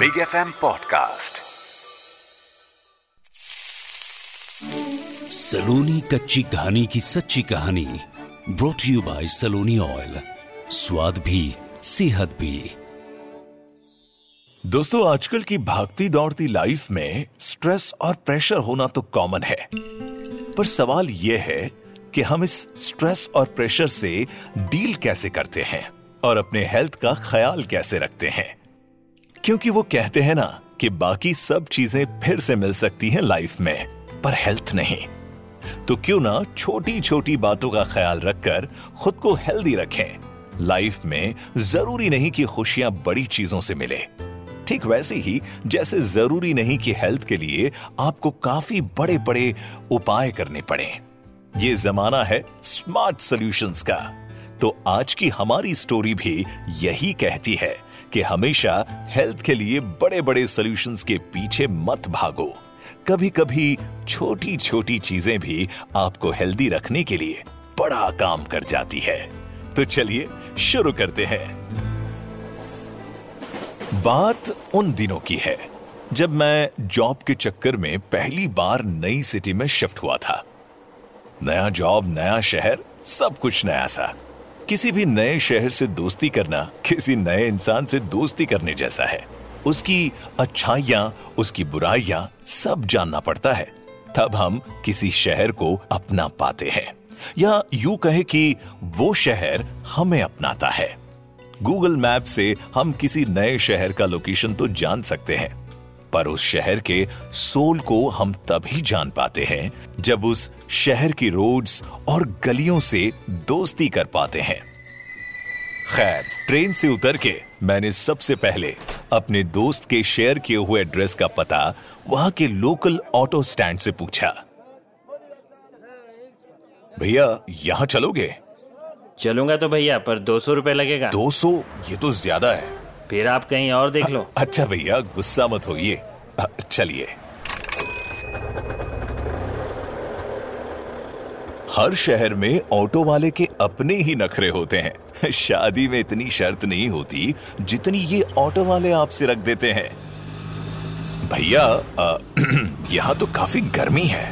Big F M podcast Saloni कच्ची कहानी की सच्ची कहानी brought you by Saloni oil स्वाद भी सेहत भी। दोस्तों आजकल की भागती दौड़ती लाइफ में स्ट्रेस और प्रेशर होना तो कॉमन है। पर सवाल यह है कि हम इस स्ट्रेस और प्रेशर से डील कैसे करते हैं और अपने हेल्थ का ख्याल कैसे रखते हैं? क्योंकि वो कहते हैं ना कि बाकी सब चीज़ें फिर से मिल सकती हैं लाइफ में, पर हेल्थ नहीं। तो क्यों ना छोटी छोटी बातों का ख्याल रखकर खुद को हेल्दी रखें। लाइफ में ज़रूरी नहीं कि खुशियाँ बड़ी चीज़ों से मिले। ठीक वैसे ही, जैसे ज़रूरी नहीं कि हेल्थ के लिए आपको काफ़ी बड़े बड़े उपाय करने पड़े। ये जमाना है स्मार्ट सॉल्यूशंस का। तो आज की हमारी स्टोरी भी यही कहती है। कि हमेशा हेल्थ के लिए बड़े बड़े सॉल्यूशंस के पीछे मत भागो। कभी कभी छोटी छोटी चीज़ें भी आपको हेल्दी रखने के लिए बड़ा काम कर जाती है। तो चलिए शुरू करते हैं। बात उन दिनों की है, जब मैं जॉब के चक्कर में पहली बार नई सिटी में शिफ्ट हुआ था। नया जॉब, नया शहर, सब कुछ नया सा। किसी भी नए शहर से दोस्ती करना किसी नए इंसान से दोस्ती करने जैसा है। उसकी अच्छाइयाँ, उसकी बुराइयाँ सब जानना पड़ता है। तब हम किसी शहर को अपना पाते हैं। या यूँ कहे कि वो शहर हमें अपनाता है। गूगल मैप से हम किसी नए शहर का लोकेशन तो जान सकते हैं। पर उस शहर के सोल को हम तभी जान पाते हैं जब उस शहर की रोड्स और गलियों से दोस्ती कर पाते हैं। खैर ट्रेन से उतर के मैंने सबसे पहले अपने दोस्त के शेयर किए हुए एड्रेस का पता वहाँ के लोकल ऑटो स्टैंड से पूछा। भैया यहाँ चलोगे? चलूँगा तो भैया पर दो सौ रुपये लगेगा। 200 ये तो ज़्यादा है। फिर आप कहीं और देख लो। अच्छा भैया गुस्सा मत होइए। चलिए। हर शहर में ऑटो वाले के अपने ही नखरे होते हैं। शादी में इतनी शर्त नहीं होती जितनी ये ऑटो वाले आपसे रख देते हैं। भैया यहाँ तो काफ़ी गर्मी है।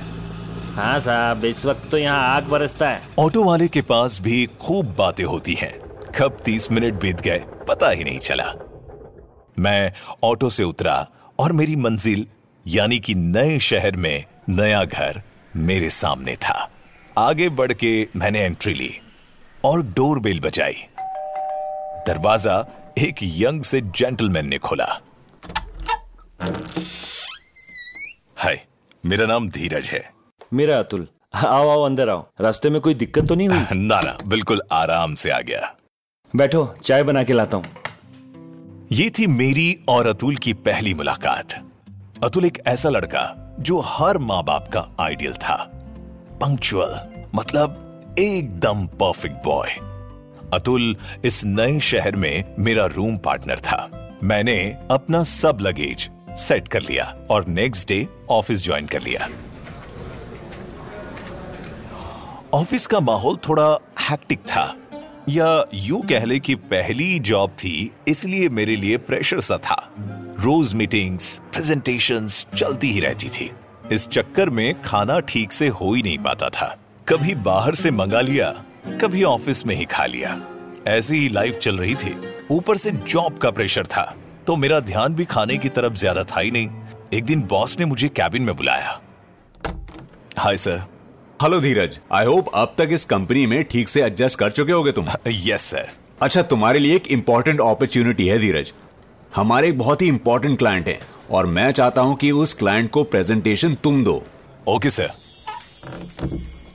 हाँ साहब इस वक्त तो यहाँ आग बरसता है। ऑटो वाले के पास भी खूब बातें होती हैं। कब तीस मिनट बीत गए पता ही नहीं चला। मैं ऑटो से उतरा और मेरी मंजिल यानी कि नए शहर में नया घर मेरे सामने था। आगे बढ़ के मैंने एंट्री ली और डोर बेल बजाई। दरवाज़ा एक यंग से जेंटलमैन ने खोला। हाय मेरा नाम धीरज है। मेरा अतुल आओ आओ अंदर आओ। रास्ते में कोई दिक्कत तो नहीं हुई? ना ना बिल्कुल आराम से आ गया। बैठो चाय बना के लाता हूँ। ये थी मेरी और अतुल की पहली मुलाकात। अतुल एक ऐसा लड़का जो हर माँ बाप का आइडियल था। पंक्चुअल मतलब एकदम परफेक्ट बॉय अतुल इस नए शहर में मेरा रूम पार्टनर था। मैंने अपना सब लगेज सेट कर लिया और नेक्स्ट डे ऑफ़िस ज्वाइन कर लिया। ऑफ़िस का माहौल थोड़ा हैक्टिक था। या यूँ कह ले कि पहली जॉब थी, इसलिए मेरे लिए प्रेशर सा था। रोज मीटिंग्स प्रेजेंटेशंस चलती ही रहती थी। इस चक्कर में खाना ठीक से हो ही नहीं पाता था। कभी बाहर से मंगा लिया, कभी ऑफ़िस में ही खा लिया। ऐसी ही लाइफ चल रही थी। ऊपर से जॉब का प्रेशर था। तो मेरा ध्यान भी खाने की तरफ़ ज़्यादा था ही नहीं। एक दिन बॉस ने मुझे कैबिन में बुलाया। Hi sir hello Dheeraj I hope अब तक इस कंपनी में ठीक से एडजस्ट कर चुके होगे तुम। यस सर अच्छा तुम्हारे लिए एक इम्पोर्टेंट अपॉर्चुनिटी है धीरज। हमारे एक बहुत ही इम्पोर्टेंट क्लाइंट है और मैं चाहता हूँ कि उस क्लाइंट को प्रेजेंटेशन तुम दो। ओके सर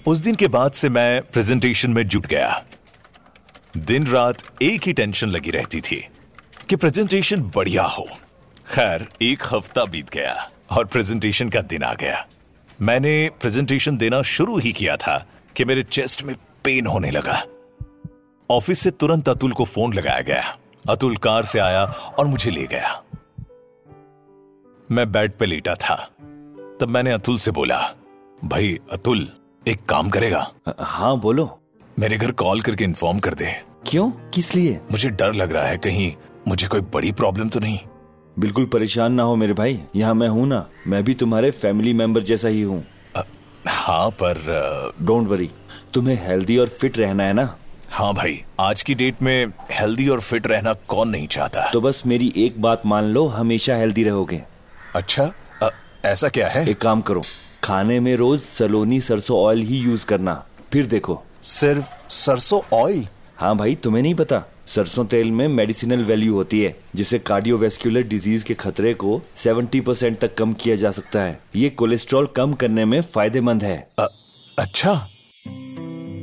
उस दिन के बाद से मैं प्रेजेंटेशन में जुट गया। दिन रात एक ही टेंशन लगी रहती थी कि प्रेजेंटेशन बढ़िया हो। खैर एक हफ़्ता बीत गया और प्रेजेंटेशन का दिन आ गया। मैंने प्रेजेंटेशन देना शुरू ही किया था कि मेरे चेस्ट में पेन होने लगा। ऑफ़िस से तुरंत अतुल को फ़ोन लगाया गया। अतुल कार से आया और मुझे ले गया। मैं बेड पे लेटा था। तब मैंने अतुल से बोला भाई अतुल एक काम करेगा? हाँ बोलो। मेरे घर कॉल करके इन्फॉर्म कर दे। क्यों? किस लिए? मुझे डर लग रहा है कहीं मुझे कोई बड़ी प्रॉब्लम तो नहीं। बिल्कुल परेशान ना हो मेरे भाई। यहाँ मैं हूँ ना। मैं भी तुम्हारे फैमिली मेंबर जैसा ही हूँ। हाँ पर डोंट वरी तुम्हें हेल्दी और फिट रहना है ना? हाँ भाई आज की डेट में हेल्दी और फिट रहना कौन नहीं चाहता? तो बस मेरी एक बात मान लो हमेशा हेल्दी रहोगे। अच्छा अ, ऐसा क्या है? एक काम करो खाने में रोज सलोनी सरसों ऑयल ही यूज़ करना। फिर देखो। सिर्फ़ सरसों ऑयल हाँ भाई तुम्हें नहीं पता। सरसों तेल में मेडिसिनल वैल्यू होती है जिसे कार्डियोवैस्कुलर डिज़ीज़ के खतरे को 70 परसेंट तक कम किया जा सकता है। ये कोलेस्ट्रॉल कम करने में फ़ायदेमंद है। अ, अच्छा।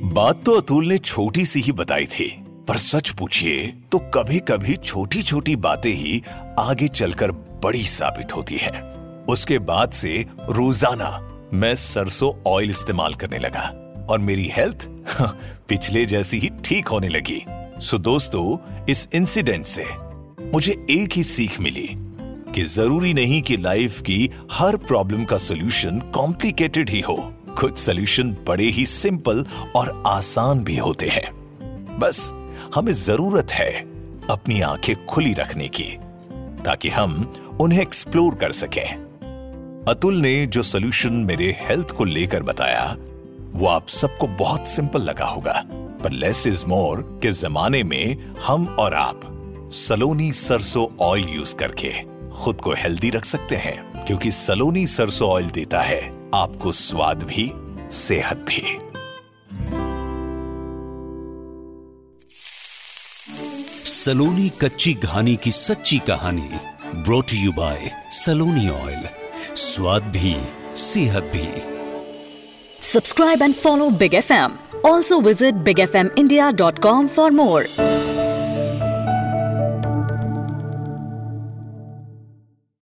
बात तो अतुल ने छोटी सी ही बताई थी पर सच पूछिए तो कभी कभी छोटी छोटी बातें ही आगे चलकर बड़ी साबित होती है। उसके बाद से रोज़ाना मैं सरसों ऑयल इस्तेमाल करने लगा और मेरी हेल्थ पिछले जैसी ही ठीक होने लगी। सो दोस्तों, इस इंसिडेंट से मुझे एक ही सीख मिली कि ज़रूरी नहीं कि लाइफ की हर प्रॉब्लम का सोल्यूशन कॉम्प्लिकेटेड ही हो। कुछ सोल्यूशन बड़े ही सिंपल और आसान भी होते हैं। बस, हमें ज़रूरत है अपनी आँखें खुली रखने की, ताकि हम उन्हें एक्सप्लोर कर सकें। अतुल ने जो सोल्यूशन मेरे हेल्थ को लेकर बताया, वो आप सबको बहुत सिंपल लगा होगा। पर लेस इज़ मोर के जमाने में हम और आप सलोनी सरसों ऑयल यूज़ करके खुद को हेल्दी रख सकते हैं क्योंकि सलोनी सरसों ऑयल देता है आपको स्वाद भी सेहत भी। सलोनी कच्ची घानी की सच्ची कहानी brought you by Saloni oil स्वाद भी सेहत भी। Subscribe and follow Big Big FM. Also visit bigfmindia.com for more.